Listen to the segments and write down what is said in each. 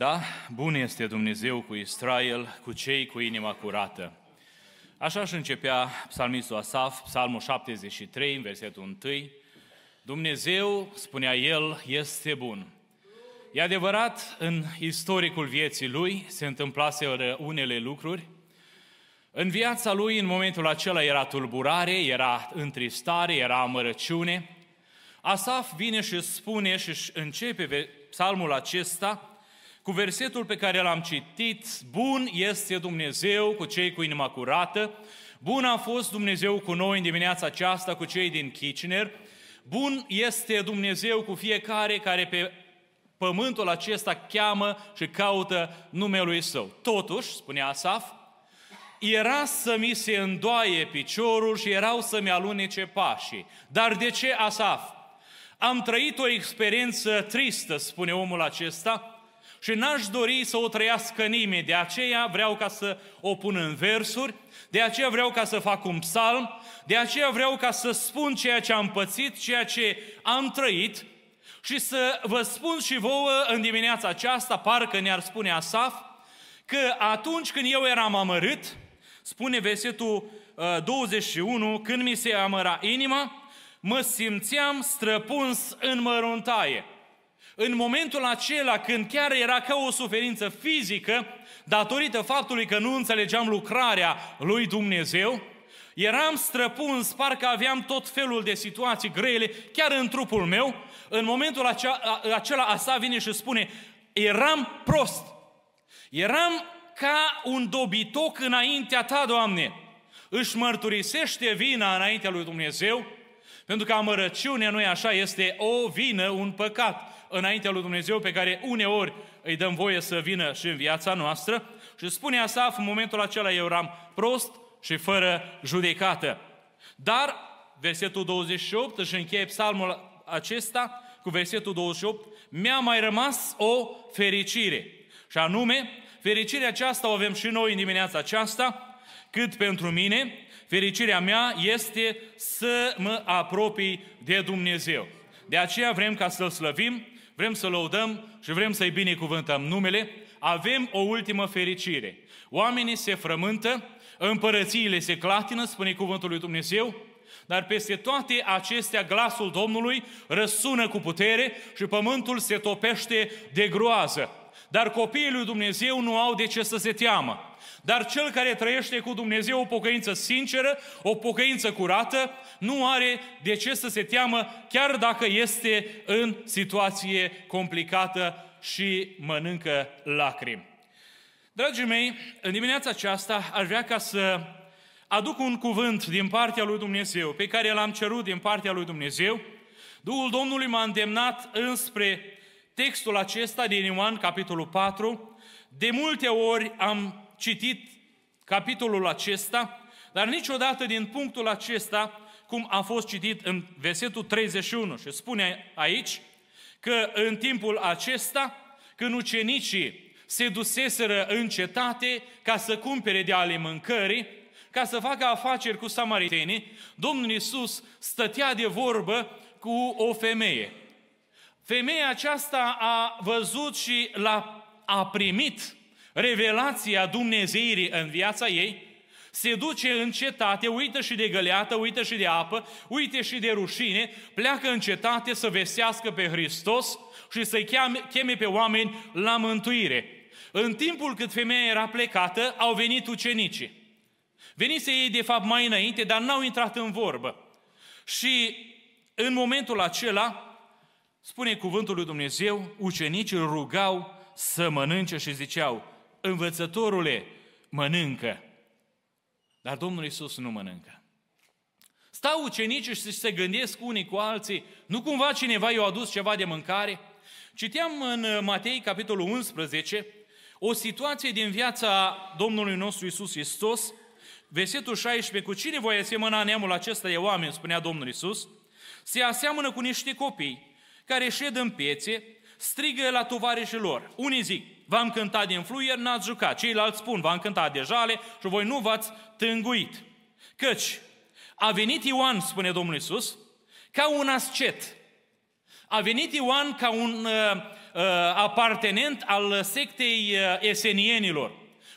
Da, bun este Dumnezeu cu Israel, cu cei cu inima curată. Așa și începea psalmistul Asaf, psalmul 73, în versetul 1. Dumnezeu, spunea el, este bun. E adevărat, în istoricul vieții lui se întâmplase unele lucruri. În viața lui, în momentul acela, era tulburare, era întristare, era amărăciune. Asaf vine și spune și începe psalmul acesta cu versetul pe care l-am citit, bun este Dumnezeu cu cei cu inima curată, bun a fost Dumnezeu cu noi în dimineața aceasta, cu cei din Kitchener, bun este Dumnezeu cu fiecare care pe pământul acesta cheamă și caută numele Său. Totuși, spunea Asaf, era să mi se îndoaie piciorul și erau să-mi alunece pașii. Dar de ce Asaf? Am trăit o experiență tristă, spune omul acesta, și n-aș dori să o trăiască nimeni. De aceea vreau ca să o pun în versuri, de aceea vreau ca să fac un psalm, de aceea vreau ca să spun ceea ce am pățit, ceea ce am trăit și să vă spun și vouă în dimineața aceasta, parcă ne-ar spune Asaf, că atunci când eu eram amărât, spune versetul 21, uh, când mi se amăra inima, mă simțeam străpuns în măruntaie. În momentul acela când chiar era ca o suferință fizică, datorită faptului că nu înțelegeam lucrarea lui Dumnezeu, eram străpuns, parcă aveam tot felul de situații grele, chiar în trupul meu, în momentul acela, acela Asa vine și spune, eram prost, eram ca un dobitoc înaintea ta, Doamne. Își mărturisește vina înaintea lui Dumnezeu, pentru că amărăciunea, nu așa, este o vină, un păcat înaintea lui Dumnezeu pe care uneori îi dăm voie să vină și în viața noastră și spune Asaf, în momentul acela eu eram prost și fără judecată. Dar, versetul 28, își încheie psalmul acesta cu versetul 28, mi-a mai rămas o fericire. Și anume, fericirea aceasta o avem și noi în dimineața aceasta, cât pentru mine, fericirea mea este să mă apropii de Dumnezeu. De aceea vrem ca să-L slăvim, vrem să lăudăm și vrem să-i binecuvântăm numele, avem o ultimă fericire. Oamenii se frământă, împărățiile se clatină, spune cuvântul lui Dumnezeu, dar peste toate acestea glasul Domnului răsună cu putere și pământul se topește de groază. Dar copiii lui Dumnezeu nu au de ce să se teamă. Dar cel care trăiește cu Dumnezeu o pocăință sinceră, o pocăință curată, nu are de ce să se teamă, chiar dacă este în situație complicată și mănâncă lacrimi. Dragii mei, în dimineața aceasta aș vrea ca să aduc un cuvânt din partea lui Dumnezeu, pe care l-am cerut din partea lui Dumnezeu. Duhul Domnului m-a îndemnat înspre textul acesta din Ioan, capitolul 4. De multe ori am citit capitolul acesta, dar niciodată din punctul acesta, cum a fost citit în versetul 31 și spune aici, că în timpul acesta, când ucenicii se duseseră în cetate ca să cumpere de ale mâncării, ca să facă afaceri cu samaritenii, Domnul Iisus stătea de vorbă cu o femeie. Femeia aceasta a văzut și l-a a primit revelația Dumnezeirii în viața ei, se duce în cetate, uită și de găleată, uită și de apă, uită și de rușine, pleacă în cetate să vestească pe Hristos și să-i cheme, cheme pe oameni la mântuire. În timpul cât femeia era plecată, au venit ucenicii. Venise ei de fapt mai înainte, dar n-au intrat în vorbă. Și în momentul acela, spune cuvântul lui Dumnezeu, ucenicii rugau să mănânce și ziceau, învățătorule, mănâncă. Dar Domnul Isus nu mănâncă. Stau ucenicii și se gândesc unii cu alții, nu cumva cineva i-a adus ceva de mâncare? Citeam în Matei, capitolul 11, o situație din viața Domnului nostru Isus Hristos, versetul 16, cu cine voi asemăna neamul acesta de oameni, spunea Domnul Isus, se aseamănă cu niște copii care șed în piețe, strigă la tovarășii lor. Unii zic, v-am cântat din fluier, n-ați jucat. Ceilalți spun, v-am cântat de jale și voi nu v-ați tânguit. Căci a venit Ioan, spune Domnul Isus, ca un ascet. A venit Ioan ca un uh, uh, apartenent al sectei uh, esenienilor.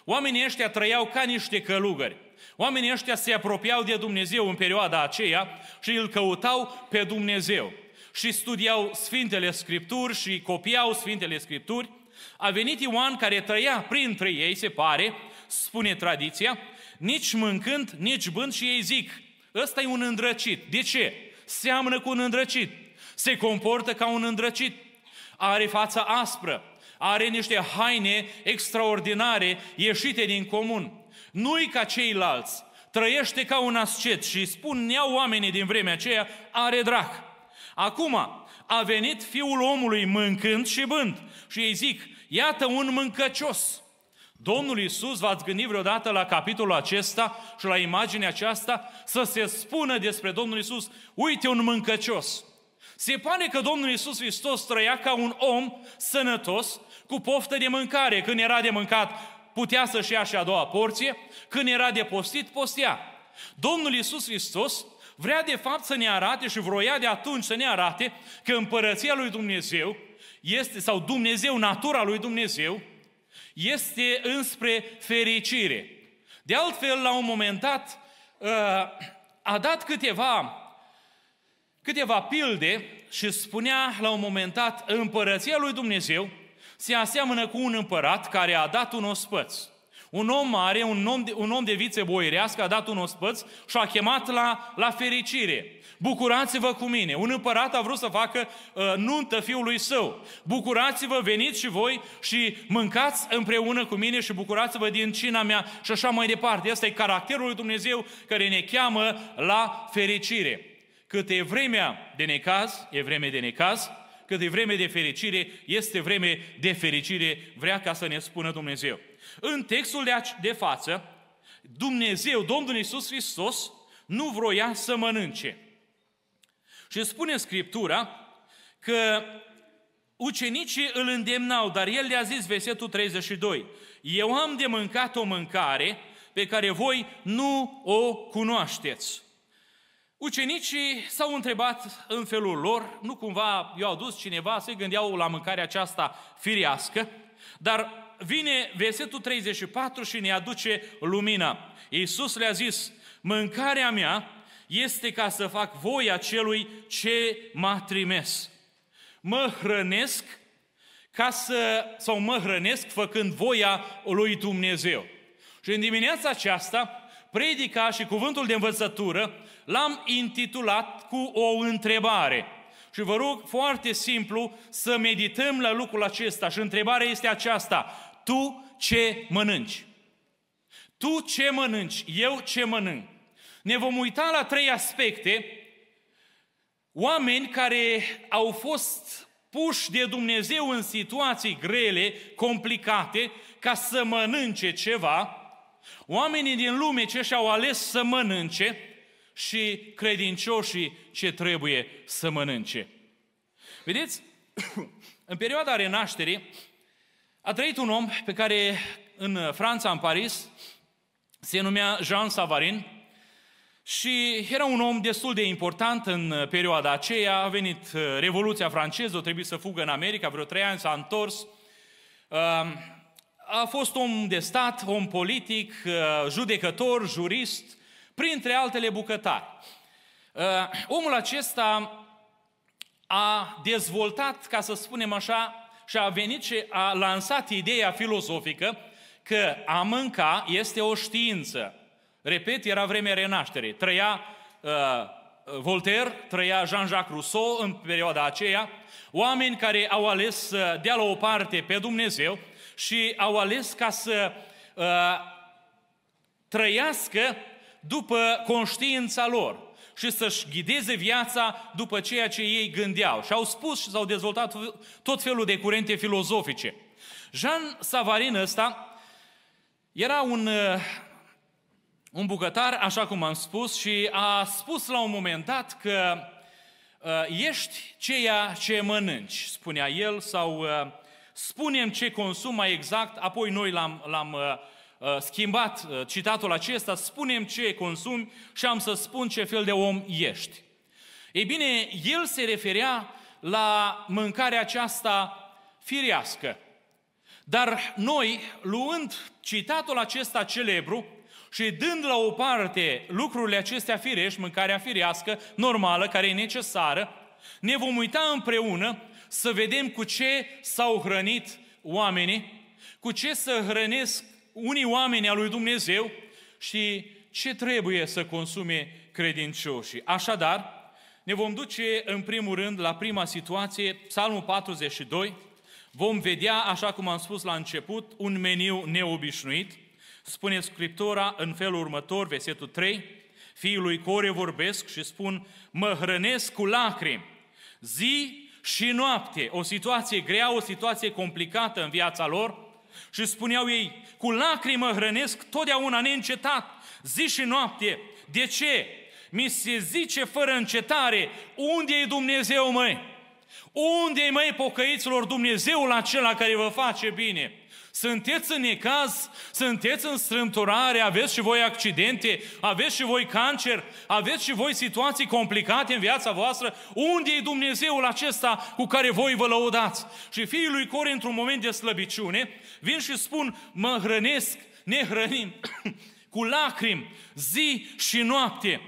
Oamenii ăștia trăiau ca niște călugări. Oamenii ăștia se apropiau de Dumnezeu în perioada aceea și îl căutau pe Dumnezeu. Și studiau Sfintele Scripturi și copiau Sfintele Scripturi. A venit Ioan care trăia printre ei, se pare, spune tradiția, nici mâncând, nici bând și ei zic, ăsta e un îndrăcit. De ce? Seamănă cu un îndrăcit. Se comportă ca un îndrăcit. Are fața aspră. Are niște haine extraordinare ieșite din comun. Nu-i ca ceilalți. Trăiește ca un ascet și spun neau oamenii din vremea aceea, are drac. Acum, a venit fiul omului mâncând și bând. Și ei zic, iată un mâncăcios. Domnul Iisus, v-ați gândit vreodată la capitolul acesta și la imaginea aceasta să se spună despre Domnul Iisus, uite un mâncăcios. Se pare că Domnul Iisus Hristos trăia ca un om sănătos, cu poftă de mâncare. Când era de mâncat, putea să-și ia și a doua porție, când era de postit, postea. Domnul Iisus Hristos vrea de fapt să ne arate și vroia de atunci să ne arate că împărăția lui Dumnezeu este, sau Dumnezeu, natura lui Dumnezeu, este înspre fericire. De altfel, la un moment dat, uh, a dat câteva, câteva pilde și spunea la un moment dat, împărăția lui Dumnezeu se aseamănă cu un împărat care a dat un ospăț. Un om mare, un om de, un om de vițe boirească a dat un ospăț și a chemat la, la fericire. Bucurați-vă cu mine. Un împărat a vrut să facă uh, nuntă fiului său. Bucurați-vă, veniți și voi și mâncați împreună cu mine și bucurați-vă din cina mea și așa mai departe. Asta e caracterul lui Dumnezeu care ne cheamă la fericire. Cât e vremea de necaz, e vreme de necaz, cât e vreme de fericire, este vreme de fericire, vrea ca să ne spună Dumnezeu. În textul de, de față, Dumnezeu, Domnul Iisus Hristos, nu vroia să mănânce. Și spune Scriptura că ucenicii îl îndemnau, dar el le-a zis, versetul 32, Eu am de mâncat o mâncare pe care voi nu o cunoașteți. Ucenicii s-au întrebat în felul lor, nu cumva i-au adus cineva, se gândeau la mâncarea aceasta firească, dar vine versetul 34 și ne aduce lumina. Iisus le-a zis, mâncarea mea este ca să fac voia celui ce m-a trimis. Mă hrănesc ca să, sau mă hrănesc făcând voia lui Dumnezeu. Și în dimineața aceasta, predica și cuvântul de învățătură l-am intitulat cu o întrebare. Și vă rog foarte simplu să medităm la lucrul acesta. Și întrebarea este aceasta. Tu ce mănânci? Tu ce mănânci? Eu ce mănânc? Ne vom uita la trei aspecte. Oameni care au fost puși de Dumnezeu în situații grele, complicate, ca să mănânce ceva. Oamenii din lume ce și-au ales să mănânce și credincioșii ce trebuie să mănânce. Vedeți, în perioada renașterii a trăit un om pe care în Franța, în Paris, se numea Jean Savarin și era un om destul de important în perioada aceea. A venit uh, Revoluția franceză, a trebuit să fugă în America, vreo trei ani s-a întors. Um, a fost om de stat, om politic, uh, judecător, jurist, printre altele bucătari. Uh, omul acesta a dezvoltat, ca să spunem așa, și a venit și a lansat ideea filozofică că a mânca este o știință. Repet, era vremea renașterii. Trăia uh, Voltaire, trăia Jean-Jacques Rousseau în perioada aceea, oameni care au ales să dea la o parte pe Dumnezeu și au ales ca să uh, trăiască după conștiința lor și să-și ghideze viața după ceea ce ei gândeau. Și au spus și s-au dezvoltat tot felul de curente filozofice. Jean Savarin ăsta era un, uh, un bucătar, așa cum am spus, și a spus la un moment dat că uh, ești ceea ce mănânci, spunea el, sau uh, spunem ce consum mai exact, apoi noi l-am, l-am uh, schimbat uh, citatul acesta, spunem ce consumi și am să spun ce fel de om ești. Ei bine, el se referea la mâncarea aceasta firească. Dar noi, luând citatul acesta celebru și dând la o parte lucrurile acestea firești, mâncarea firească, normală, care e necesară, ne vom uita împreună să vedem cu ce s-au hrănit oamenii, cu ce să hrănesc unii oameni al lui Dumnezeu și ce trebuie să consume credincioșii. Așadar, ne vom duce în primul rând la prima situație, Psalmul 42, vom vedea, așa cum am spus la început, un meniu neobișnuit. Spune Scriptura în felul următor, versetul 3, fiul lui Core vorbesc și spun, mă hrănesc cu lacrimi, zi și noapte, o situație grea, o situație complicată în viața lor, și spuneau ei, cu lacrimi mă hrănesc totdeauna neîncetat, zi și noapte. De ce? Mi se zice fără încetare, unde e Dumnezeu, măi? Unde e, măi, pocăiților, Dumnezeul acela care vă face bine? Sunteți în necaz, sunteți în strâmtorare, aveți și voi accidente, aveți și voi cancer, aveți și voi situații complicate în viața voastră. Unde e Dumnezeul acesta cu care voi vă lăudați? Și fiul lui Core, într-un moment de slăbiciune, vin și spun, mă hrănesc, ne hrănim cu lacrimi, zi și noapte.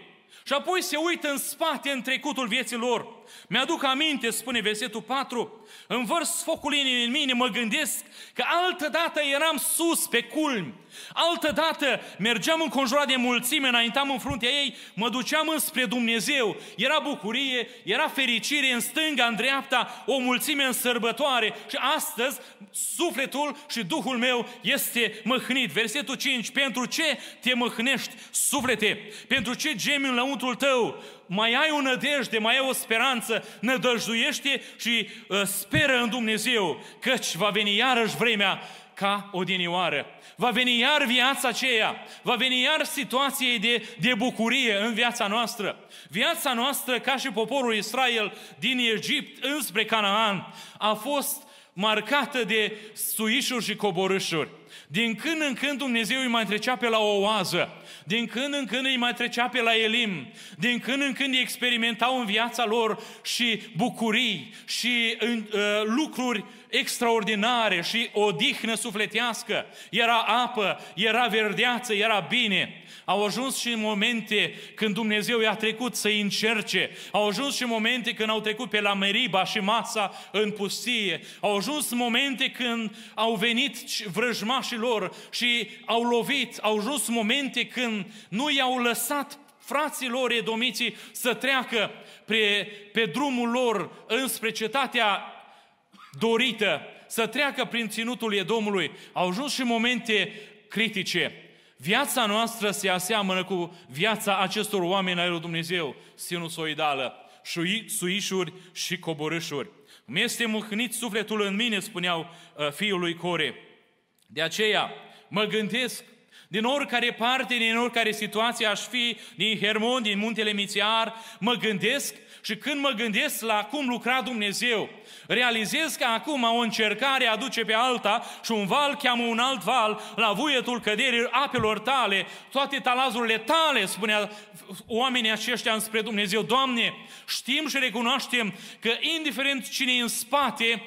Și apoi se uită în spate, în trecutul vieții lor. Mi-aduc aminte, spune versetul 4, învărs focul inimii în mine, mă gândesc că altă dată eram sus pe culmi, altă dată mergeam înconjurat de mulțime, înaintam în fruntea ei, mă duceam înspre Dumnezeu, era bucurie, era fericire în stânga, în dreapta, o mulțime în sărbătoare și astăzi sufletul și Duhul meu este măhnit. Versetul 5, pentru ce te măhnești, suflete? Pentru ce gemi în lăuntul tău? Mai ai o nădejde, mai ai o speranță, nădăjduiește și uh, speră în Dumnezeu, căci va veni iarăși vremea ca odinioară. Va veni iar viața aceea, va veni iar situație de, de bucurie în viața noastră. Viața noastră, ca și poporul Israel din Egipt înspre Canaan, a fost marcată de suișuri și coborâșuri. Din când în când Dumnezeu îi mai trecea pe la o oază, din când în când îi mai trecea pe la Elim, din când în când îi experimentau în viața lor și bucurii și uh, lucruri extraordinare și o dihnă sufletească. Era apă, era verdeață, era bine. Au ajuns și momente când Dumnezeu i-a trecut să-i încerce. Au ajuns și momente când au trecut pe la Meriba și masa în pustie. Au ajuns momente când au venit vrăjmașii lor și au lovit. Au ajuns momente când nu i-au lăsat frații lor edomiții să treacă pe, pe drumul lor înspre cetatea dorită, să treacă prin ținutul Edomului. Au ajuns și momente critice. Viața noastră se aseamănă cu viața acestor oameni ai lui Dumnezeu, sinusoidală, suișuri și coborâșuri. Mi este mâhnit sufletul în mine, spuneau uh, fiul lui Core. De aceea mă gândesc din oricare parte, din oricare situație aș fi, din Hermon, din muntele Mițiar, mă gândesc și când mă gândesc la cum lucra Dumnezeu, realizez că acum o încercare aduce pe alta și un val cheamă un alt val la vuietul căderii apelor tale, toate talazurile tale, spunea oamenii aceștia înspre Dumnezeu. Doamne, știm și recunoaștem că indiferent cine e în spate,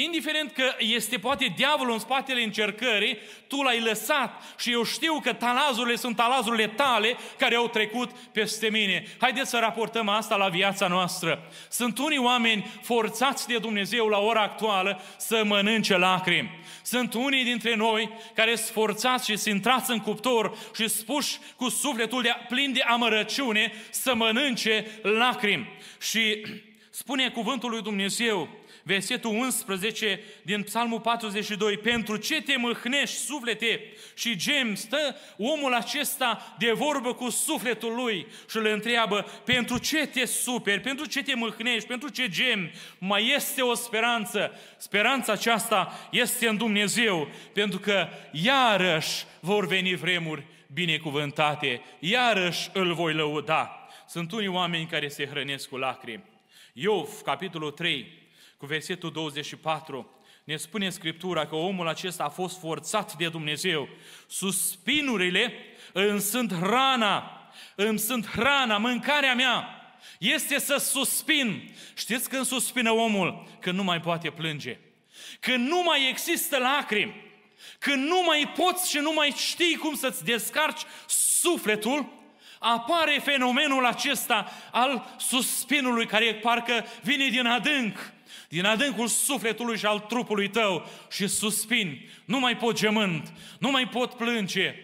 Indiferent că este poate diavolul în spatele încercării, tu l-ai lăsat și eu știu că talazurile sunt talazurile tale care au trecut peste mine. Haideți să raportăm asta la viața noastră. Sunt unii oameni forțați de Dumnezeu la ora actuală să mănânce lacrimi. Sunt unii dintre noi care sunt forțați și sunt intrați în cuptor și spuși cu sufletul de, plin de amărăciune să mănânce lacrimi. Și spune cuvântul lui Dumnezeu versetul 11 din Psalmul 42, pentru ce te mâhnești suflete și gem, stă omul acesta de vorbă cu sufletul lui și îl întreabă, pentru ce te superi, pentru ce te mâhnești, pentru ce gem, mai este o speranță. Speranța aceasta este în Dumnezeu, pentru că iarăși vor veni vremuri binecuvântate, iarăși îl voi lăuda. Sunt unii oameni care se hrănesc cu lacrimi. Iov, capitolul 3, cu versetul 24, ne spune Scriptura că omul acesta a fost forțat de Dumnezeu. Suspinurile îmi sunt hrana, îmi sunt hrana, mâncarea mea. Este să suspin. Știți când suspină omul? Când nu mai poate plânge. Când nu mai există lacrimi. Când nu mai poți și nu mai știi cum să-ți descarci sufletul, apare fenomenul acesta al suspinului care parcă vine din adânc, din adâncul sufletului și al trupului tău și suspin. Nu mai pot gemând, nu mai pot plânge.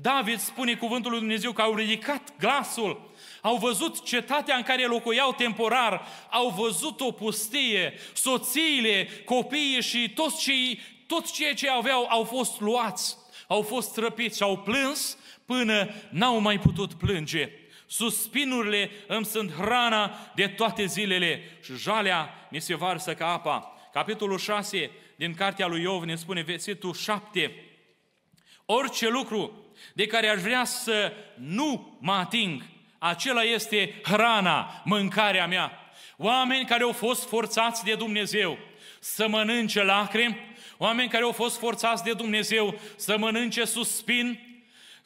David spune cuvântul lui Dumnezeu că au ridicat glasul, au văzut cetatea în care locuiau temporar, au văzut o pustie, soțiile, copiii și toți cei, toți cei ce aveau au fost luați, au fost răpiți, au plâns până n-au mai putut plânge. Suspinurile îmi sunt hrana de toate zilele și jalea mi se varsă ca apa. Capitolul 6 din cartea lui Iov ne spune versetul 7. Orice lucru de care aș vrea să nu mă ating, acela este hrana, mâncarea mea. Oameni care au fost forțați de Dumnezeu să mănânce lacrimi, oameni care au fost forțați de Dumnezeu să mănânce suspin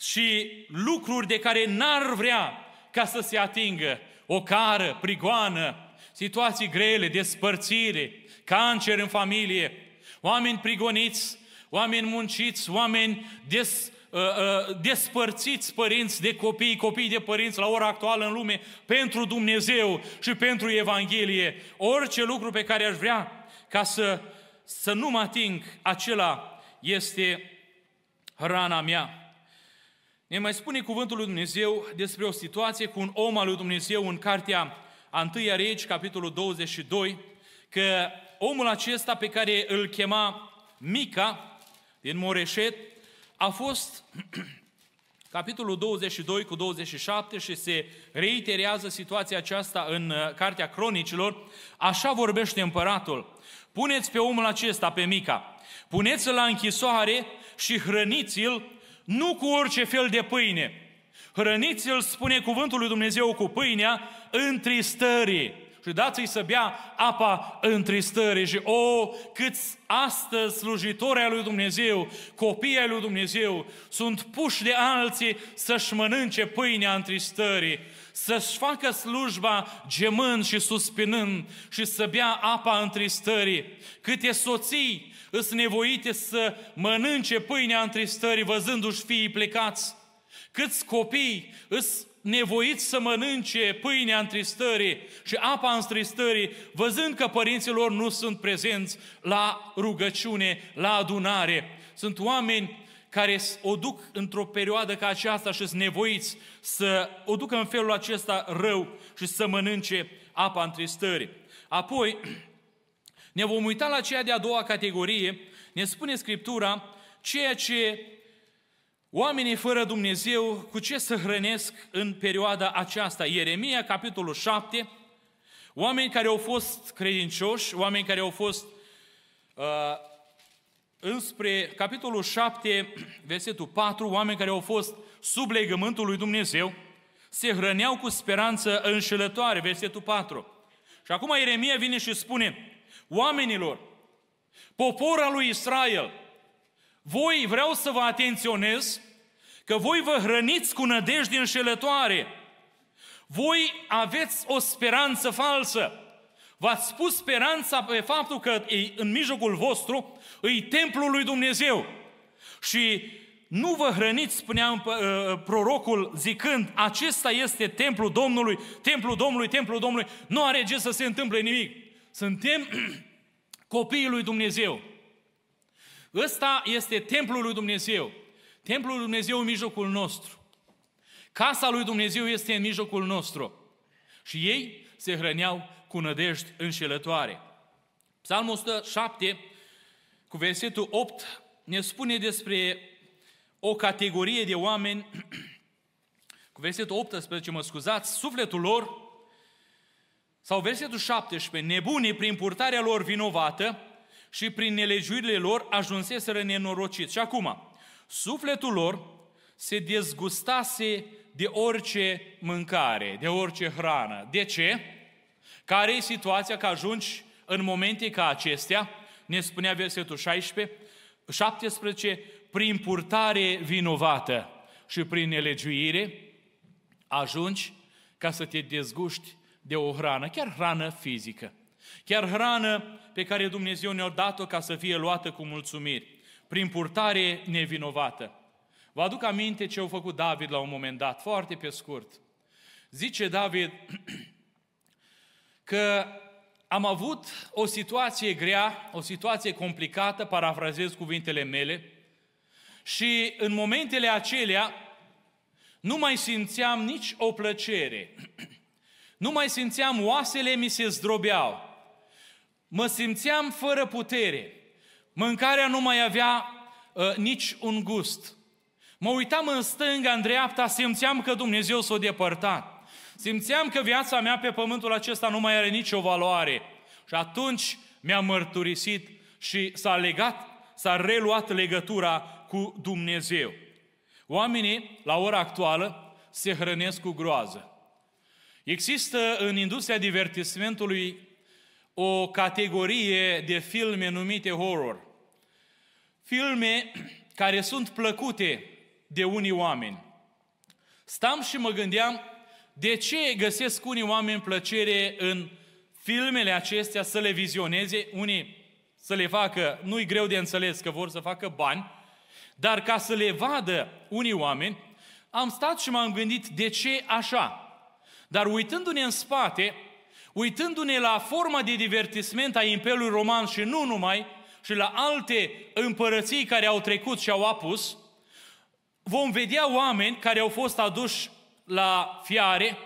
și lucruri de care n-ar vrea ca să se atingă, o cară, prigoană, situații grele, despărțire, cancer în familie, oameni prigoniți, oameni munciți, oameni des, uh, uh, despărțiți părinți de copii, copii de părinți la ora actuală în lume, pentru Dumnezeu și pentru Evanghelie. Orice lucru pe care aș vrea ca să, să nu mă ating, acela este hrana mea. Ne mai spune cuvântul lui Dumnezeu despre o situație cu un om al lui Dumnezeu în cartea Antâia Regi, capitolul 22, că omul acesta pe care îl chema Mica, din Moreșet, a fost capitolul 22 cu 27 și se reiterează situația aceasta în uh, Cartea Cronicilor. Așa vorbește împăratul. Puneți pe omul acesta, pe Mica, puneți-l la închisoare și hrăniți-l nu cu orice fel de pâine. Hrăniți-l, spune cuvântul lui Dumnezeu, cu pâinea întristării și dați-i să bea apa întristării. Și o, câți astăzi slujitori ai lui Dumnezeu, copii ai lui Dumnezeu, sunt puși de alții să-și mănânce pâinea întristării, să-și facă slujba gemând și suspinând și să bea apa întristării. Câte soții îs nevoite să mănânce pâinea întristării văzându-și fiii plecați. Câți copii îs nevoiți să mănânce pâinea întristării și apa întristării, văzând că părinților nu sunt prezenți la rugăciune, la adunare. Sunt oameni care o duc într-o perioadă ca aceasta și sunt nevoiți să o ducă în felul acesta rău și să mănânce apa întristării. Apoi, ne vom uita la cea de-a doua categorie, ne spune Scriptura, ceea ce oamenii fără Dumnezeu, cu ce să hrănesc în perioada aceasta. Ieremia, capitolul 7, oameni care au fost credincioși, oameni care au fost uh, înspre capitolul 7, versetul 4, oameni care au fost sub legământul lui Dumnezeu, se hrăneau cu speranță înșelătoare, versetul 4. Și acum Ieremia vine și spune, oamenilor, popor al lui Israel, voi vreau să vă atenționez că voi vă hrăniți cu nădejde înșelătoare. Voi aveți o speranță falsă. V-ați spus speranța pe faptul că în mijlocul vostru îi templul lui Dumnezeu. Și nu vă hrăniți, spunea uh, prorocul zicând, acesta este templul Domnului, templul Domnului, templul Domnului, nu are ce să se întâmple nimic. Suntem copiii lui Dumnezeu. Ăsta este templul lui Dumnezeu. Templul lui Dumnezeu în mijlocul nostru. Casa lui Dumnezeu este în mijlocul nostru. Și ei se hrăneau cu nădejdi înșelătoare. Psalmul 107, cu versetul 8, ne spune despre o categorie de oameni, cu versetul 18, mă scuzați, sufletul lor sau versetul 17, nebunii prin purtarea lor vinovată și prin nelegiurile lor ajunseseră nenorociți. Și acum, sufletul lor se dezgustase de orice mâncare, de orice hrană. De ce? Care e situația că ajungi în momente ca acestea ne spunea versetul 16, 17, prin purtare vinovată și prin nelegiuire, ajungi ca să te dezguști de o hrană, chiar hrană fizică. Chiar hrană pe care Dumnezeu ne-a dat-o ca să fie luată cu mulțumiri, prin purtare nevinovată. Vă aduc aminte ce au făcut David la un moment dat, foarte pe scurt. Zice David că am avut o situație grea, o situație complicată, parafrazez cuvintele mele, și în momentele acelea nu mai simțeam nici o plăcere. Nu mai simțeam oasele mi se zdrobeau. Mă simțeam fără putere. Mâncarea nu mai avea uh, nici un gust. Mă uitam în stânga, în dreapta, simțeam că Dumnezeu s-a depărtat. Simțeam că viața mea pe pământul acesta nu mai are nicio valoare. Și atunci mi-am mărturisit și s-a legat, s-a reluat legătura cu Dumnezeu. Oamenii, la ora actuală, se hrănesc cu groază. Există în industria divertismentului o categorie de filme numite horror. Filme care sunt plăcute de unii oameni. Stam și mă gândeam de ce găsesc unii oameni plăcere în filmele acestea să le vizioneze, unii să le facă, nu-i greu de înțeles că vor să facă bani, dar ca să le vadă unii oameni, am stat și m-am gândit de ce așa. Dar uitându-ne în spate, uitându-ne la forma de divertisment a Imperiului Roman și nu numai, și la alte împărății care au trecut și au apus, vom vedea oameni care au fost aduși la fiare,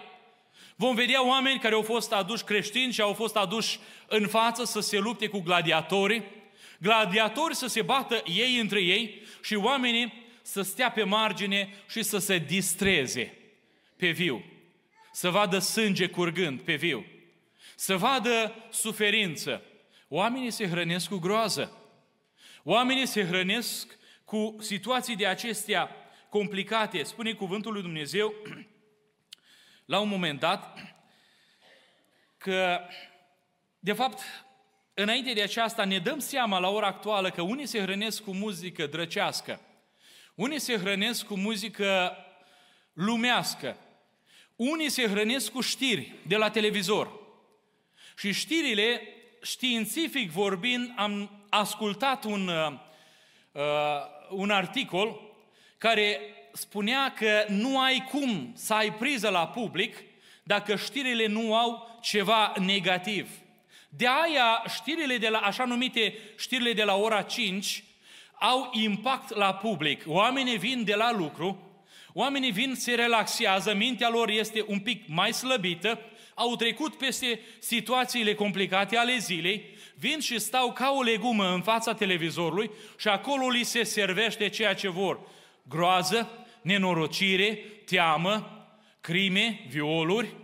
vom vedea oameni care au fost aduși creștini și au fost aduși în față să se lupte cu gladiatorii, gladiatori să se bată ei între ei și oamenii să stea pe margine și să se distreze pe viu, să vadă sânge curgând pe viu, să vadă suferință. Oamenii se hrănesc cu groază. Oamenii se hrănesc cu situații de acestea complicate. Spune cuvântul lui Dumnezeu la un moment dat că, de fapt, înainte de aceasta ne dăm seama la ora actuală că unii se hrănesc cu muzică drăcească, unii se hrănesc cu muzică lumească, unii se hrănesc cu știri de la televizor. Și știrile, științific vorbind, am ascultat un, uh, uh un articol care spunea că nu ai cum să ai priză la public dacă știrile nu au ceva negativ. De aia știrile de la, așa numite știrile de la ora 5 au impact la public. Oamenii vin de la lucru, oamenii vin, se relaxează, mintea lor este un pic mai slăbită, au trecut peste situațiile complicate ale zilei, vin și stau ca o legumă în fața televizorului și acolo li se servește ceea ce vor. Groază, nenorocire, teamă, crime, violuri,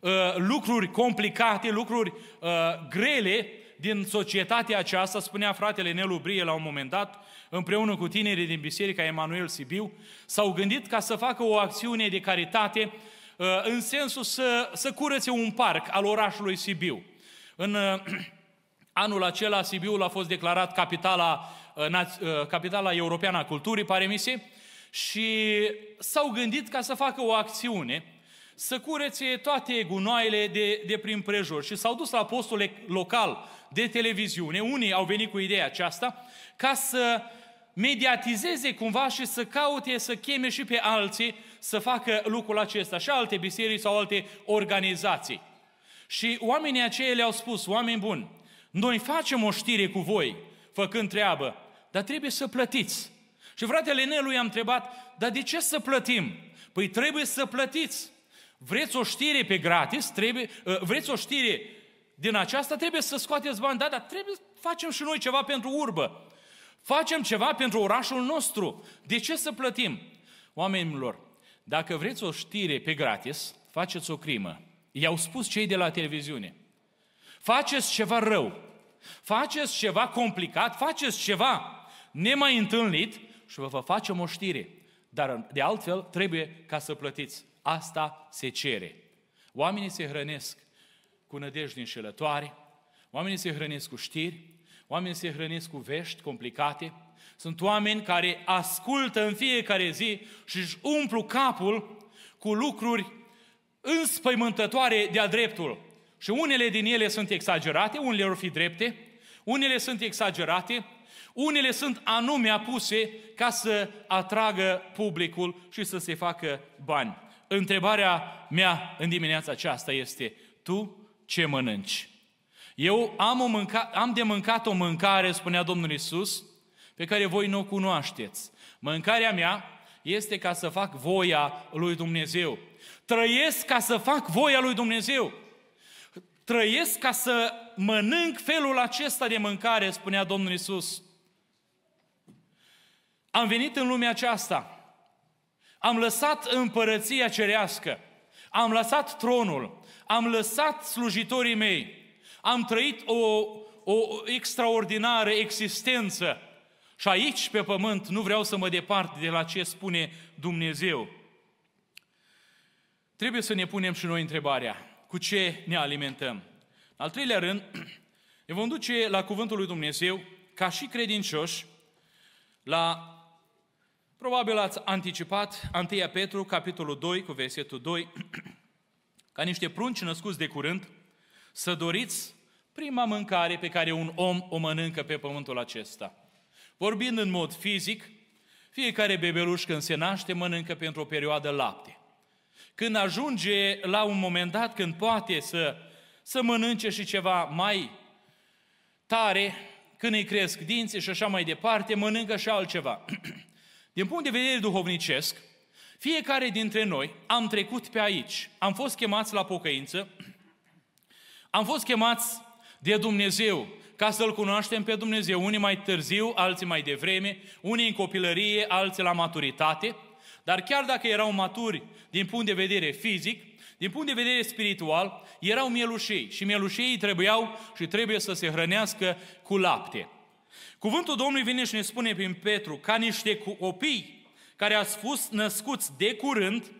uh, lucruri complicate, lucruri uh, grele din societatea aceasta, spunea fratele Nelu Brie la un moment dat, împreună cu tinerii din Biserica Emanuel Sibiu, s-au gândit ca să facă o acțiune de caritate uh, în sensul să, să curățe un parc al orașului Sibiu. În anul acela Sibiul a fost declarat capitala, capitala europeană a culturii, pare mi se, și s-au gândit ca să facă o acțiune, să curețe toate gunoaiele de, de prin prejur și s-au dus la postul local de televiziune, unii au venit cu ideea aceasta, ca să mediatizeze cumva și să caute, să cheme și pe alții să facă lucrul acesta, și alte biserici sau alte organizații. Și oamenii aceia le-au spus, oameni buni, noi facem o știre cu voi, făcând treabă, dar trebuie să plătiți. Și fratele Nelu i-a întrebat, dar de ce să plătim? Păi trebuie să plătiți. Vreți o știre pe gratis? Trebuie, ă, vreți o știre din aceasta? Trebuie să scoateți bani. Da, dar trebuie să facem și noi ceva pentru urbă. Facem ceva pentru orașul nostru. De ce să plătim? Oamenilor, dacă vreți o știre pe gratis, faceți o crimă. I-au spus cei de la televiziune. Faceți ceva rău. Faceți ceva complicat, faceți ceva nemai întâlnit și vă facem o știre. Dar de altfel trebuie ca să plătiți. Asta se cere. Oamenii se hrănesc cu nădejde înșelătoare, oamenii se hrănesc cu știri, Oamenii se hrănesc cu vești complicate, sunt oameni care ascultă în fiecare zi și își umplu capul cu lucruri înspăimântătoare de-a dreptul. Și unele din ele sunt exagerate, unele vor fi drepte, unele sunt exagerate, unele sunt anume apuse ca să atragă publicul și să se facă bani. Întrebarea mea în dimineața aceasta este, tu ce mănânci? Eu am, o mânca, am de mâncat o mâncare, spunea Domnul Isus, pe care voi nu o cunoașteți. Mâncarea mea este ca să fac voia lui Dumnezeu. Trăiesc ca să fac voia lui Dumnezeu. Trăiesc ca să mănânc felul acesta de mâncare, spunea Domnul Isus. Am venit în lumea aceasta. Am lăsat împărăția cerească. Am lăsat tronul. Am lăsat slujitorii mei. Am trăit o, o extraordinară existență. Și aici, pe pământ, nu vreau să mă depart de la ce spune Dumnezeu. Trebuie să ne punem și noi întrebarea, cu ce ne alimentăm? Al treilea rând, ne vom duce la Cuvântul lui Dumnezeu, ca și credincioși, la, probabil ați anticipat, 1 Petru, capitolul 2, cu versetul 2, ca niște prunci născuți de curând, să doriți prima mâncare pe care un om o mănâncă pe pământul acesta. Vorbind în mod fizic, fiecare bebeluș când se naște mănâncă pentru o perioadă lapte. Când ajunge la un moment dat când poate să, să mănânce și ceva mai tare, când îi cresc dinții și așa mai departe, mănâncă și altceva. Din punct de vedere duhovnicesc, fiecare dintre noi am trecut pe aici, am fost chemați la pocăință, am fost chemați de Dumnezeu ca să-L cunoaștem pe Dumnezeu, unii mai târziu, alții mai devreme, unii în copilărie, alții la maturitate, dar chiar dacă erau maturi din punct de vedere fizic, din punct de vedere spiritual, erau mielușei și mielușei trebuiau și trebuie să se hrănească cu lapte. Cuvântul Domnului vine și ne spune prin Petru, ca niște copii care ați fost născuți de curând,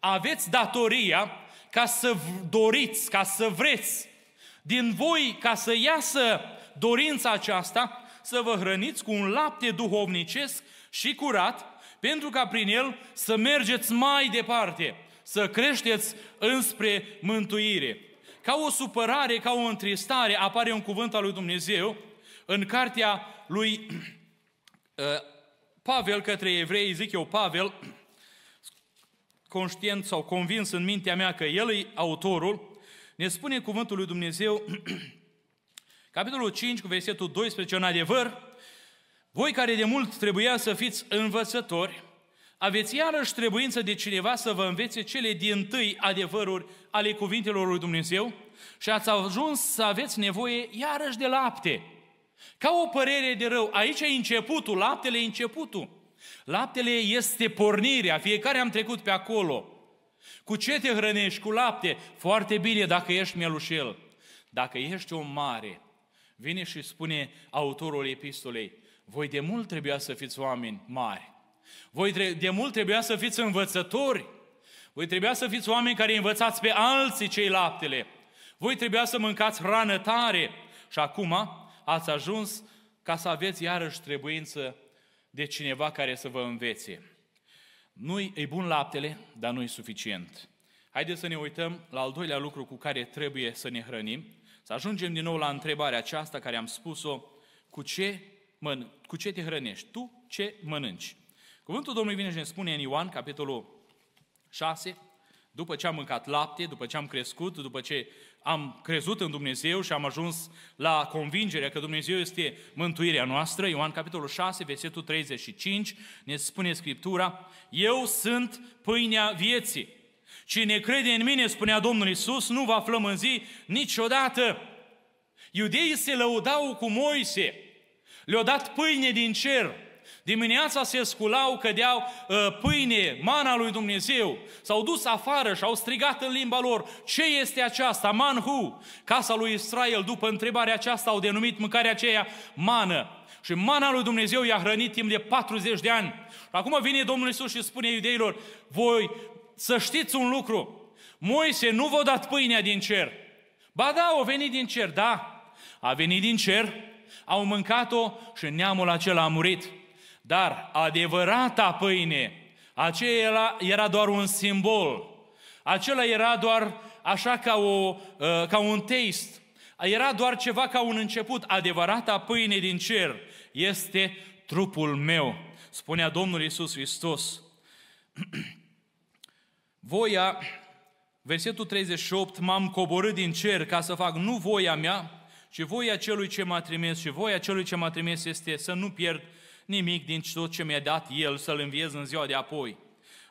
aveți datoria ca să doriți, ca să vreți din voi, ca să iasă dorința aceasta, să vă hrăniți cu un lapte duhovnicesc și curat, pentru ca prin el să mergeți mai departe, să creșteți înspre mântuire. Ca o supărare, ca o întristare, apare un cuvânt al lui Dumnezeu în cartea lui uh, Pavel către evrei, zic eu Pavel, conștient sau convins în mintea mea că el e autorul, ne spune cuvântul lui Dumnezeu, capitolul 5, cu versetul 12, în adevăr, voi care de mult trebuia să fiți învățători, aveți iarăși trebuință de cineva să vă învețe cele din tâi adevăruri ale cuvintelor lui Dumnezeu și ați ajuns să aveți nevoie iarăși de lapte. Ca o părere de rău. Aici e începutul, laptele e începutul. Laptele este pornirea, fiecare am trecut pe acolo. Cu ce te hrănești? Cu lapte. Foarte bine dacă ești mielușel. Dacă ești om mare, vine și spune autorul epistolei, voi de mult trebuia să fiți oameni mari. Voi de mult trebuia să fiți învățători. Voi trebuia să fiți oameni care învățați pe alții cei laptele. Voi trebuia să mâncați hrană tare. Și acum ați ajuns ca să aveți iarăși trebuință de cineva care să vă învețe. Nu-i e bun laptele, dar nu e suficient. Haideți să ne uităm la al doilea lucru cu care trebuie să ne hrănim, să ajungem din nou la întrebarea aceasta care am spus-o, cu ce, măn- cu ce te hrănești? Tu ce mănânci? Cuvântul Domnului vine și ne spune în Ioan, capitolul 6, după ce am mâncat lapte, după ce am crescut, după ce am crezut în Dumnezeu și am ajuns la convingerea că Dumnezeu este mântuirea noastră, Ioan capitolul 6, versetul 35, ne spune Scriptura, Eu sunt pâinea vieții. Cine crede în mine, spunea Domnul Isus, nu va flămânzi niciodată. Iudeii se lăudau cu Moise, le-au dat pâine din cer, Dimineața se sculau, cădeau uh, pâine, mana lui Dumnezeu. S-au dus afară și au strigat în limba lor, ce este aceasta? Manhu. Casa lui Israel, după întrebarea aceasta, au denumit mâncarea aceea mană. Și mana lui Dumnezeu i-a hrănit timp de 40 de ani. Acum vine Domnul Isus și spune iudeilor, voi să știți un lucru, Moise nu v-a dat pâinea din cer. Ba da, a venit din cer, da, a venit din cer, au mâncat-o și neamul acela a murit. Dar adevărata pâine, aceea era doar un simbol. Acela era doar așa ca, o, uh, ca un taste. Era doar ceva ca un început. Adevărata pâine din cer este trupul meu, spunea Domnul Isus Hristos. Voia, versetul 38, m-am coborât din cer ca să fac nu voia mea, ci voia celui ce m-a trimis. Și voia celui ce m-a trimis este să nu pierd nimic din tot ce mi-a dat El, să-L înviez în ziua de apoi.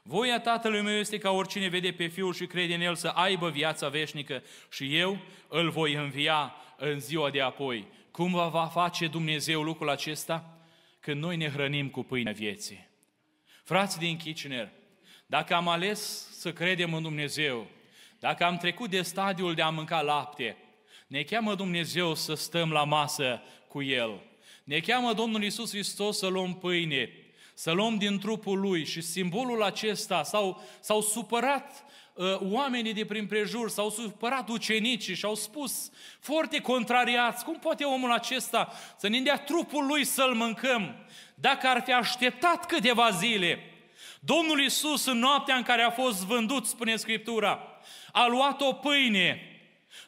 Voia Tatălui meu este ca oricine vede pe Fiul și crede în El să aibă viața veșnică și eu îl voi învia în ziua de apoi. Cum va face Dumnezeu lucrul acesta? Când noi ne hrănim cu pâinea vieții. Frați din Kitchener, dacă am ales să credem în Dumnezeu, dacă am trecut de stadiul de a mânca lapte, ne cheamă Dumnezeu să stăm la masă cu El. Ne cheamă Domnul Isus Hristos să luăm pâine, să luăm din trupul Lui și simbolul acesta s-au, s-au supărat uh, oamenii de prin prejur, s-au supărat ucenicii și au spus foarte contrariați, cum poate omul acesta să ne dea trupul Lui să-L mâncăm? Dacă ar fi așteptat câteva zile, Domnul Isus în noaptea în care a fost vândut, spune Scriptura, a luat o pâine,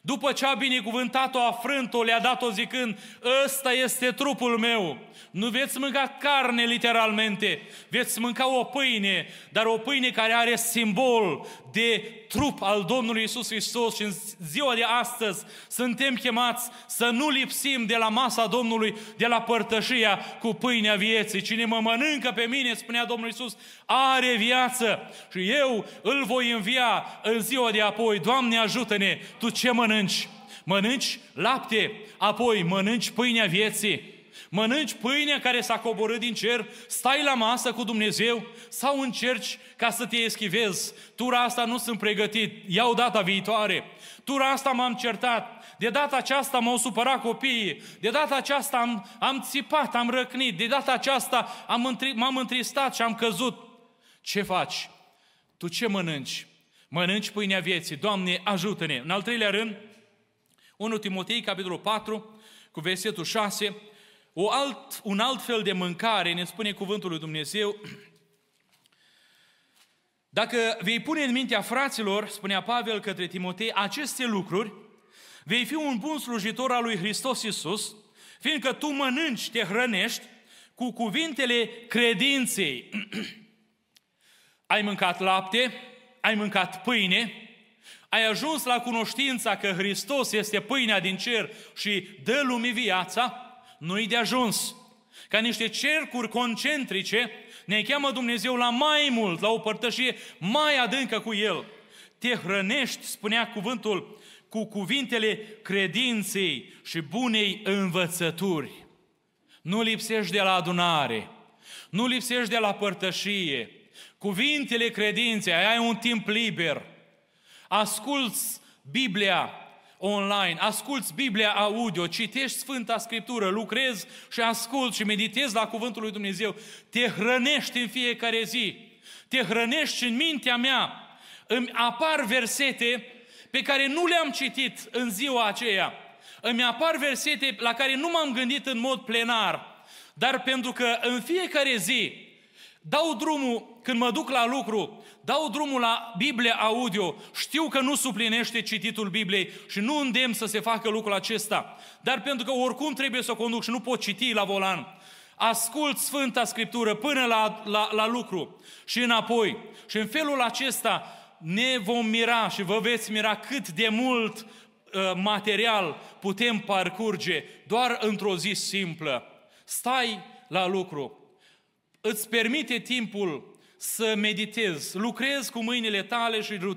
după ce a binecuvântat-o, a frânt-o, le-a dat-o zicând, ăsta este trupul meu. Nu veți mânca carne literalmente, veți mânca o pâine, dar o pâine care are simbol de trup al Domnului Isus Hristos și în ziua de astăzi suntem chemați să nu lipsim de la masa Domnului, de la părtășia cu pâinea vieții. Cine mă mănâncă pe mine, spunea Domnul Isus, are viață și eu îl voi învia în ziua de apoi. Doamne ajută-ne, Tu ce mănânci? Mănânci lapte, apoi mănânci pâinea vieții mănânci pâinea care s-a coborât din cer, stai la masă cu Dumnezeu sau încerci ca să te eschivezi. Tura asta nu sunt pregătit, iau data viitoare. Tura asta m-am certat, de data aceasta m-au supărat copiii, de data aceasta am, am țipat, am răcnit, de data aceasta am întri, m-am întristat și am căzut. Ce faci? Tu ce mănânci? Mănânci pâinea vieții. Doamne, ajută-ne! În al treilea rând, 1 Timotei, capitolul 4, cu versetul 6, o alt, un alt fel de mâncare, ne spune cuvântul lui Dumnezeu, dacă vei pune în mintea fraților, spunea Pavel către Timotei, aceste lucruri, vei fi un bun slujitor al lui Hristos Iisus, fiindcă tu mănânci, te hrănești cu cuvintele credinței. ai mâncat lapte, ai mâncat pâine, ai ajuns la cunoștința că Hristos este pâinea din cer și dă lumii viața, nu-i de ajuns. Ca niște cercuri concentrice, ne cheamă Dumnezeu la mai mult, la o părtășie mai adâncă cu El. Te hrănești, spunea cuvântul, cu cuvintele credinței și bunei învățături. Nu lipsești de la adunare, nu lipsești de la părtășie. Cuvintele credinței, ai un timp liber. Asculți Biblia online, asculți Biblia audio, citești Sfânta Scriptură, lucrezi și asculți și meditezi la Cuvântul lui Dumnezeu, te hrănești în fiecare zi, te hrănești în mintea mea, îmi apar versete pe care nu le-am citit în ziua aceea, îmi apar versete la care nu m-am gândit în mod plenar, dar pentru că în fiecare zi dau drumul când mă duc la lucru, dau drumul la Biblia audio, știu că nu suplinește cititul Bibliei și nu îndemn să se facă lucrul acesta, dar pentru că oricum trebuie să o conduc și nu pot citi la volan, ascult Sfânta Scriptură până la, la, la lucru și înapoi. Și în felul acesta ne vom mira și vă veți mira cât de mult uh, material putem parcurge doar într-o zi simplă. Stai la lucru. Îți permite timpul să meditezi, lucrezi cu mâinile tale și uh,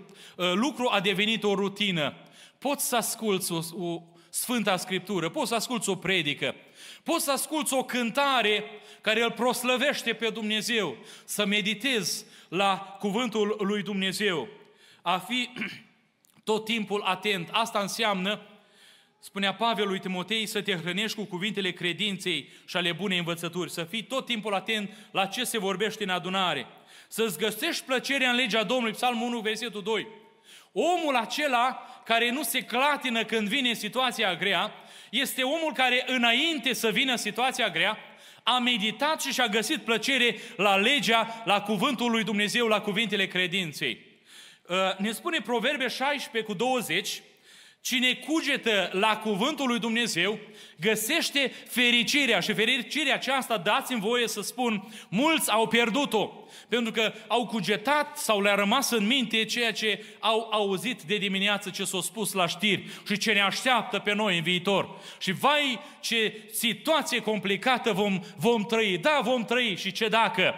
lucru a devenit o rutină. Poți să asculți o, o Sfânta Scriptură, poți să asculți o predică, poți să asculți o cântare care îl proslăvește pe Dumnezeu, să meditezi la cuvântul lui Dumnezeu. A fi tot timpul atent. Asta înseamnă, spunea Pavel lui Timotei, să te hrănești cu cuvintele credinței și ale bunei învățături, să fii tot timpul atent la ce se vorbește în adunare să-ți găsești plăcerea în legea Domnului, Psalmul 1, versetul 2. Omul acela care nu se clatină când vine situația grea, este omul care înainte să vină situația grea, a meditat și și-a găsit plăcere la legea, la cuvântul lui Dumnezeu, la cuvintele credinței. Uh, ne spune Proverbe 16 cu 20, Cine cugetă la cuvântul lui Dumnezeu, găsește fericirea și fericirea aceasta, dați-mi voie să spun, mulți au pierdut-o, pentru că au cugetat sau le-a rămas în minte ceea ce au auzit de dimineață ce s-a spus la știri și ce ne așteaptă pe noi în viitor. Și vai ce situație complicată vom, vom trăi. Da, vom trăi și ce dacă?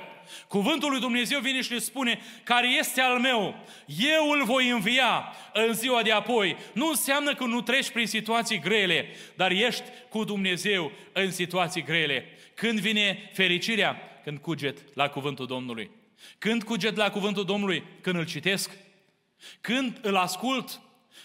Cuvântul lui Dumnezeu vine și ne spune, care este al meu, eu îl voi învia în ziua de apoi. Nu înseamnă că nu treci prin situații grele, dar ești cu Dumnezeu în situații grele. Când vine fericirea? Când cuget la cuvântul Domnului. Când cuget la cuvântul Domnului? Când îl citesc. Când îl ascult.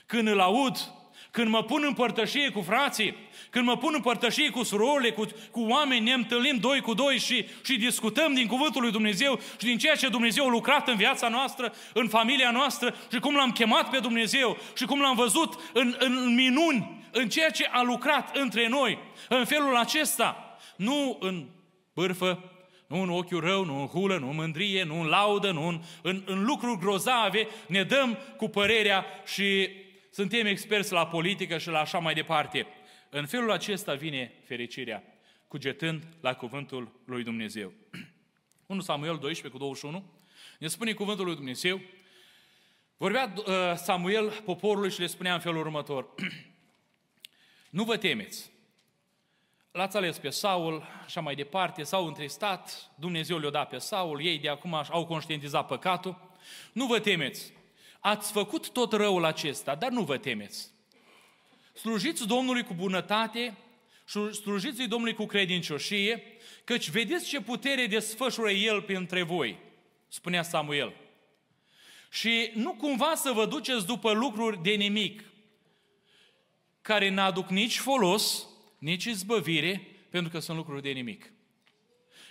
Când îl aud. Când mă pun în părtășie cu frații când mă pun în părtășie cu surorile, cu, cu oameni, ne întâlnim doi cu doi și, și discutăm din Cuvântul lui Dumnezeu și din ceea ce Dumnezeu a lucrat în viața noastră, în familia noastră și cum l-am chemat pe Dumnezeu și cum l-am văzut în, în minuni, în ceea ce a lucrat între noi, în felul acesta, nu în bârfă, nu în ochiul rău, nu în hulă, nu în mândrie, nu în laudă, nu în, în, în lucruri grozave, ne dăm cu părerea și suntem experți la politică și la așa mai departe. În felul acesta vine fericirea, cugetând la cuvântul lui Dumnezeu. 1 Samuel 12 cu 21 ne spune cuvântul lui Dumnezeu, vorbea uh, Samuel poporului și le spunea în felul următor, nu vă temeți, L-ați ales pe Saul, așa mai departe, s-au întristat, Dumnezeu le-a dat pe Saul, ei de acum au conștientizat păcatul. Nu vă temeți, ați făcut tot răul acesta, dar nu vă temeți. Slujiți Domnului cu bunătate și slujiți-i Domnului cu credincioșie, căci vedeți ce putere desfășură El printre voi, spunea Samuel. Și nu cumva să vă duceți după lucruri de nimic, care n-aduc nici folos, nici izbăvire, pentru că sunt lucruri de nimic.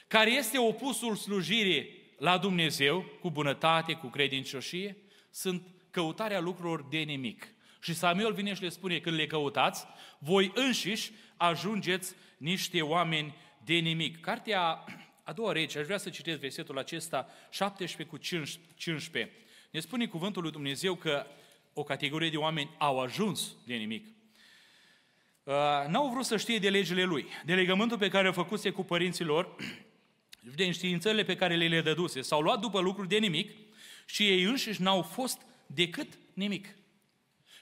Care este opusul slujirii la Dumnezeu, cu bunătate, cu credincioșie, sunt căutarea lucrurilor de nimic. Și Samuel vine și le spune, când le căutați, voi înșiși ajungeți niște oameni de nimic. Cartea a doua rece, aș vrea să citesc versetul acesta, 17 cu 15. Ne spune cuvântul lui Dumnezeu că o categorie de oameni au ajuns de nimic. Uh, n-au vrut să știe de legile lui, de legământul pe care o făcuse cu părinții lor, de înștiințările pe care le le dăduse. S-au luat după lucruri de nimic și ei înșiși n-au fost decât nimic.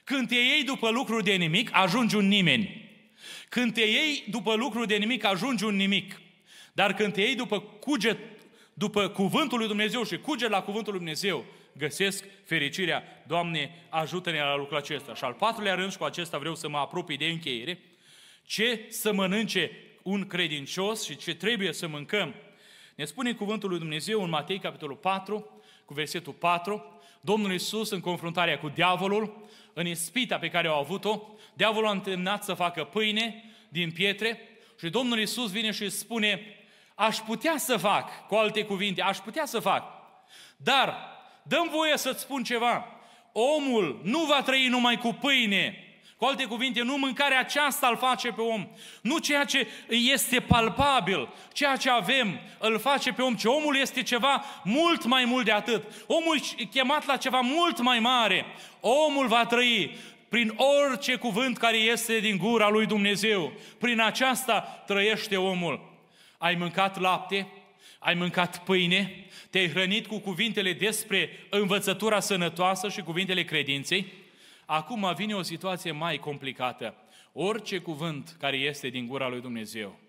Când te iei după lucruri de nimic, ajungi un nimeni. Când te iei după lucruri de nimic, ajungi un nimic. Dar când te iei după cuget, după cuvântul lui Dumnezeu și cuget la cuvântul lui Dumnezeu, găsesc fericirea. Doamne, ajută-ne la lucrul acesta. Și al patrulea rând, și cu acesta vreau să mă apropii de încheiere, ce să mănânce un credincios și ce trebuie să mâncăm. Ne spune cuvântul lui Dumnezeu în Matei, capitolul 4, cu versetul 4, Domnul Iisus în confruntarea cu diavolul, în ispita pe care au avut-o, diavolul a întâlnat să facă pâine din pietre și Domnul Iisus vine și îi spune, aș putea să fac, cu alte cuvinte, aș putea să fac, dar dăm voie să-ți spun ceva, omul nu va trăi numai cu pâine, cu alte cuvinte, nu mâncarea aceasta îl face pe om, nu ceea ce este palpabil, ceea ce avem îl face pe om, ci omul este ceva mult mai mult de atât. Omul e chemat la ceva mult mai mare. Omul va trăi prin orice cuvânt care este din gura lui Dumnezeu. Prin aceasta trăiește omul. Ai mâncat lapte, ai mâncat pâine, te-ai hrănit cu cuvintele despre învățătura sănătoasă și cuvintele credinței, Acum vine o situație mai complicată. Orice cuvânt care este din gura lui Dumnezeu.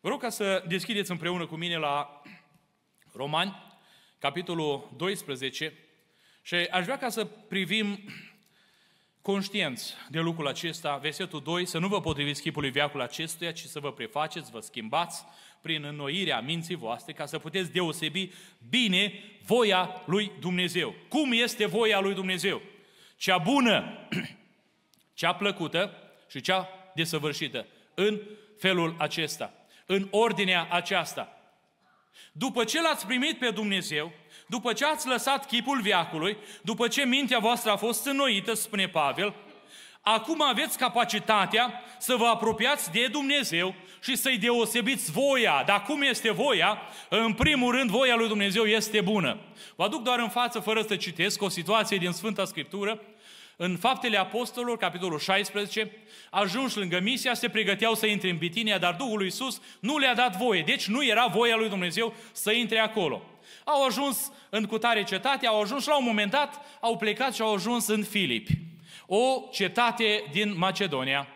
Vă rog ca să deschideți împreună cu mine la Romani, capitolul 12, și aș vrea ca să privim conștienți de lucrul acesta, versetul 2, să nu vă potriviți chipului viacul acestuia, ci să vă prefaceți, vă schimbați prin înnoirea minții voastre, ca să puteți deosebi bine voia lui Dumnezeu. Cum este voia lui Dumnezeu? Cea bună, cea plăcută și cea desăvârșită. În felul acesta, în ordinea aceasta. După ce l-ați primit pe Dumnezeu, după ce ați lăsat chipul viacului, după ce mintea voastră a fost înnoită, spune Pavel, acum aveți capacitatea să vă apropiați de Dumnezeu și să-i deosebiți voia. Dar cum este voia? În primul rând, voia lui Dumnezeu este bună. Vă aduc doar în față, fără să citesc, o situație din Sfânta Scriptură. În Faptele Apostolilor, capitolul 16, ajunși lângă misia, se pregăteau să intre în Bitinia, dar Duhul lui Iisus nu le-a dat voie. Deci nu era voia lui Dumnezeu să intre acolo. Au ajuns în cutare cetate, au ajuns la un moment dat, au plecat și au ajuns în Filipi, o cetate din Macedonia.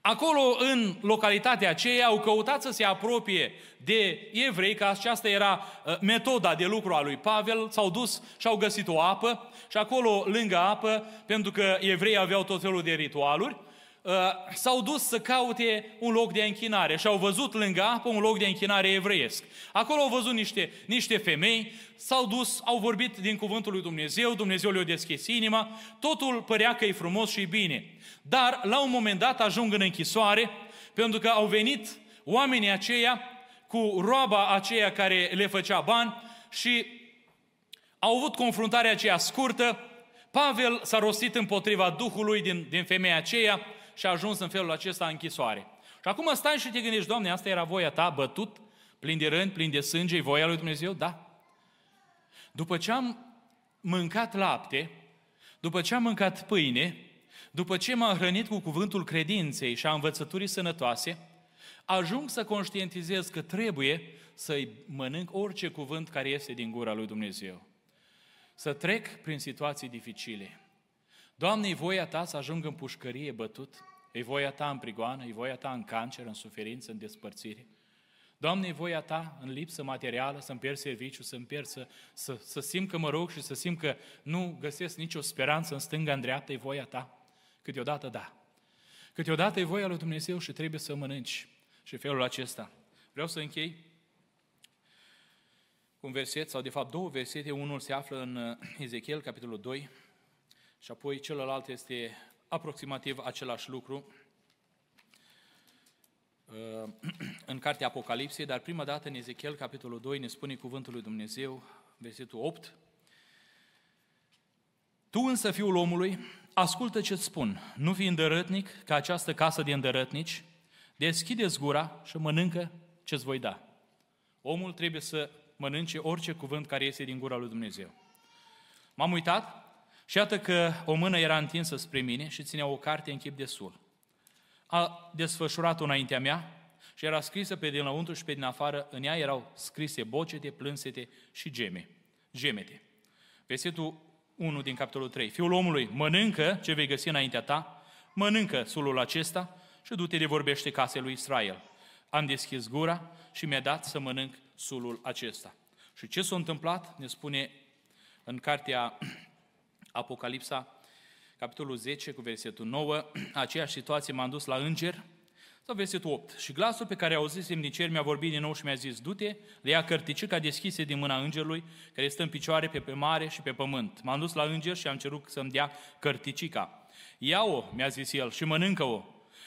Acolo, în localitatea aceea, au căutat să se apropie de evrei, că aceasta era uh, metoda de lucru a lui Pavel, s-au dus și au găsit o apă și acolo, lângă apă, pentru că evreii aveau tot felul de ritualuri, uh, s-au dus să caute un loc de închinare și au văzut lângă apă un loc de închinare evreiesc. Acolo au văzut niște, niște femei, s-au dus, au vorbit din cuvântul lui Dumnezeu, Dumnezeu le-a deschis inima, totul părea că e frumos și bine. Dar, la un moment dat, ajung în închisoare, pentru că au venit oamenii aceia cu roaba aceea care le făcea bani și au avut confruntarea aceea scurtă. Pavel s-a rostit împotriva Duhului din, din femeia aceea și a ajuns în felul acesta în închisoare. Și acum stai și te gândești, Doamne, asta era voia ta, bătut, plin de rând, plin de sânge, voia lui Dumnezeu? Da. După ce am mâncat lapte, după ce am mâncat pâine, după ce m-am hrănit cu cuvântul credinței și a învățăturii sănătoase, ajung să conștientizez că trebuie să-i mănânc orice cuvânt care este din gura lui Dumnezeu. Să trec prin situații dificile. Doamne, e voia Ta să ajung în pușcărie bătut? E voia Ta în prigoană? E voia Ta în cancer, în suferință, în despărțire? Doamne, e voia Ta în lipsă materială, să-mi pierd serviciu, să-mi pierd, să, să, să simt că mă rog și să simt că nu găsesc nicio speranță în stânga, în dreapta, e voia Ta? Câteodată da. Câteodată e voia lui Dumnezeu și trebuie să mănânci. Și felul acesta. Vreau să închei un verset, sau de fapt două versete. Unul se află în uh, Ezechiel, capitolul 2, și apoi celălalt este aproximativ același lucru uh, în cartea Apocalipsei, dar prima dată în Ezechiel, capitolul 2, ne spune cuvântul lui Dumnezeu, versetul 8, Tu însă, fiul omului, ascultă ce-ți spun, nu fi îndărătnic ca această casă de îndărătnici, deschideți gura și mănâncă ce-ți voi da. Omul trebuie să mănânce orice cuvânt care iese din gura lui Dumnezeu. M-am uitat și iată că o mână era întinsă spre mine și ținea o carte în chip de sul. A desfășurat-o înaintea mea și era scrisă pe dinăuntru și pe din afară. În ea erau scrise bocete, plânsete și geme, gemete. Versetul 1 din capitolul 3. Fiul omului, mănâncă ce vei găsi înaintea ta, mănâncă sulul acesta și du-te de vorbește casei lui Israel. Am deschis gura și mi-a dat să mănânc sulul acesta. Și ce s-a întâmplat, ne spune în cartea Apocalipsa, capitolul 10, cu versetul 9, aceeași situație m-am dus la înger, sau versetul 8. Și glasul pe care auzisem din cer mi-a vorbit din nou și mi-a zis, du-te, le ia cărticica deschise din mâna îngerului, care stă în picioare pe, pe mare și pe pământ. M-am dus la înger și am cerut să-mi dea cărticica. Ia-o, mi-a zis el, și mănâncă-o.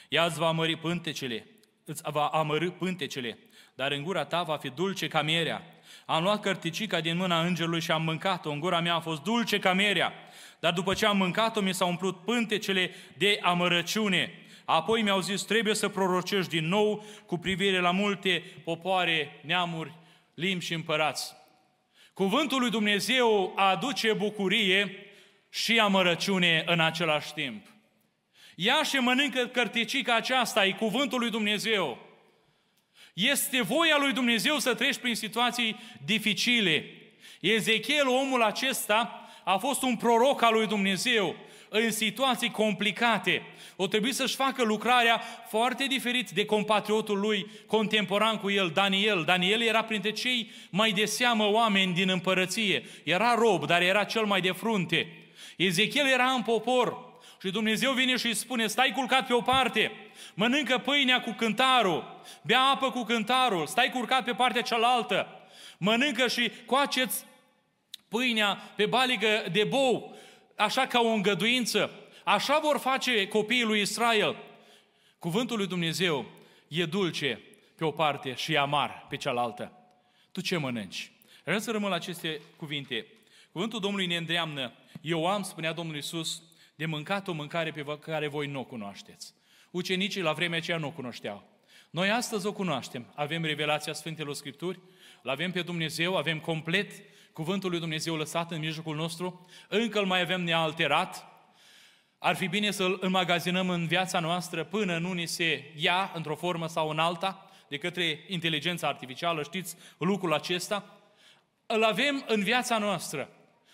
Ea îți va amări pântecele, îți va amărâ pântecele, dar în gura ta va fi dulce ca mierea. Am luat cărticica din mâna îngerului și am mâncat-o. În gura mea a fost dulce ca mierea. Dar după ce am mâncat-o, mi s-au umplut pântecele de amărăciune. Apoi mi-au zis, trebuie să prorocești din nou cu privire la multe popoare, neamuri, limbi și împărați. Cuvântul lui Dumnezeu aduce bucurie și amărăciune în același timp. Ia și mănâncă cărticica aceasta, e cuvântul lui Dumnezeu. Este voia lui Dumnezeu să treci prin situații dificile. Ezechiel, omul acesta, a fost un proroc al lui Dumnezeu în situații complicate. O trebuie să-și facă lucrarea foarte diferit de compatriotul lui contemporan cu el, Daniel. Daniel era printre cei mai de seamă oameni din împărăție. Era rob, dar era cel mai de frunte. Ezechiel era în popor și Dumnezeu vine și îi spune, stai culcat pe o parte, mănâncă pâinea cu cântarul, bea apă cu cântarul, stai culcat pe partea cealaltă, mănâncă și coaceți pâinea pe baligă de bou, așa ca o îngăduință. Așa vor face copiii lui Israel. Cuvântul lui Dumnezeu e dulce pe o parte și e amar pe cealaltă. Tu ce mănânci? Vreau să rămân la aceste cuvinte. Cuvântul Domnului ne îndreamnă. Eu am, spunea Domnul Iisus, de mâncat o mâncare pe care voi nu o cunoașteți. Ucenicii la vremea aceea nu o cunoșteau. Noi astăzi o cunoaștem. Avem revelația Sfintelor Scripturi, îl avem pe Dumnezeu, avem complet Cuvântul lui Dumnezeu lăsat în mijlocul nostru, încă îl mai avem nealterat, ar fi bine să-l înmagazinăm în viața noastră până nu ni se ia într-o formă sau în alta de către inteligența artificială, știți lucrul acesta? Îl avem în viața noastră.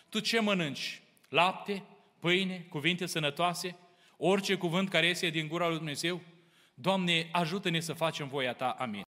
Tu ce mănânci? Lapte, pâine, cuvinte sănătoase, orice cuvânt care iese din gura lui Dumnezeu? Doamne, ajută-ne să facem voia Ta. Amin.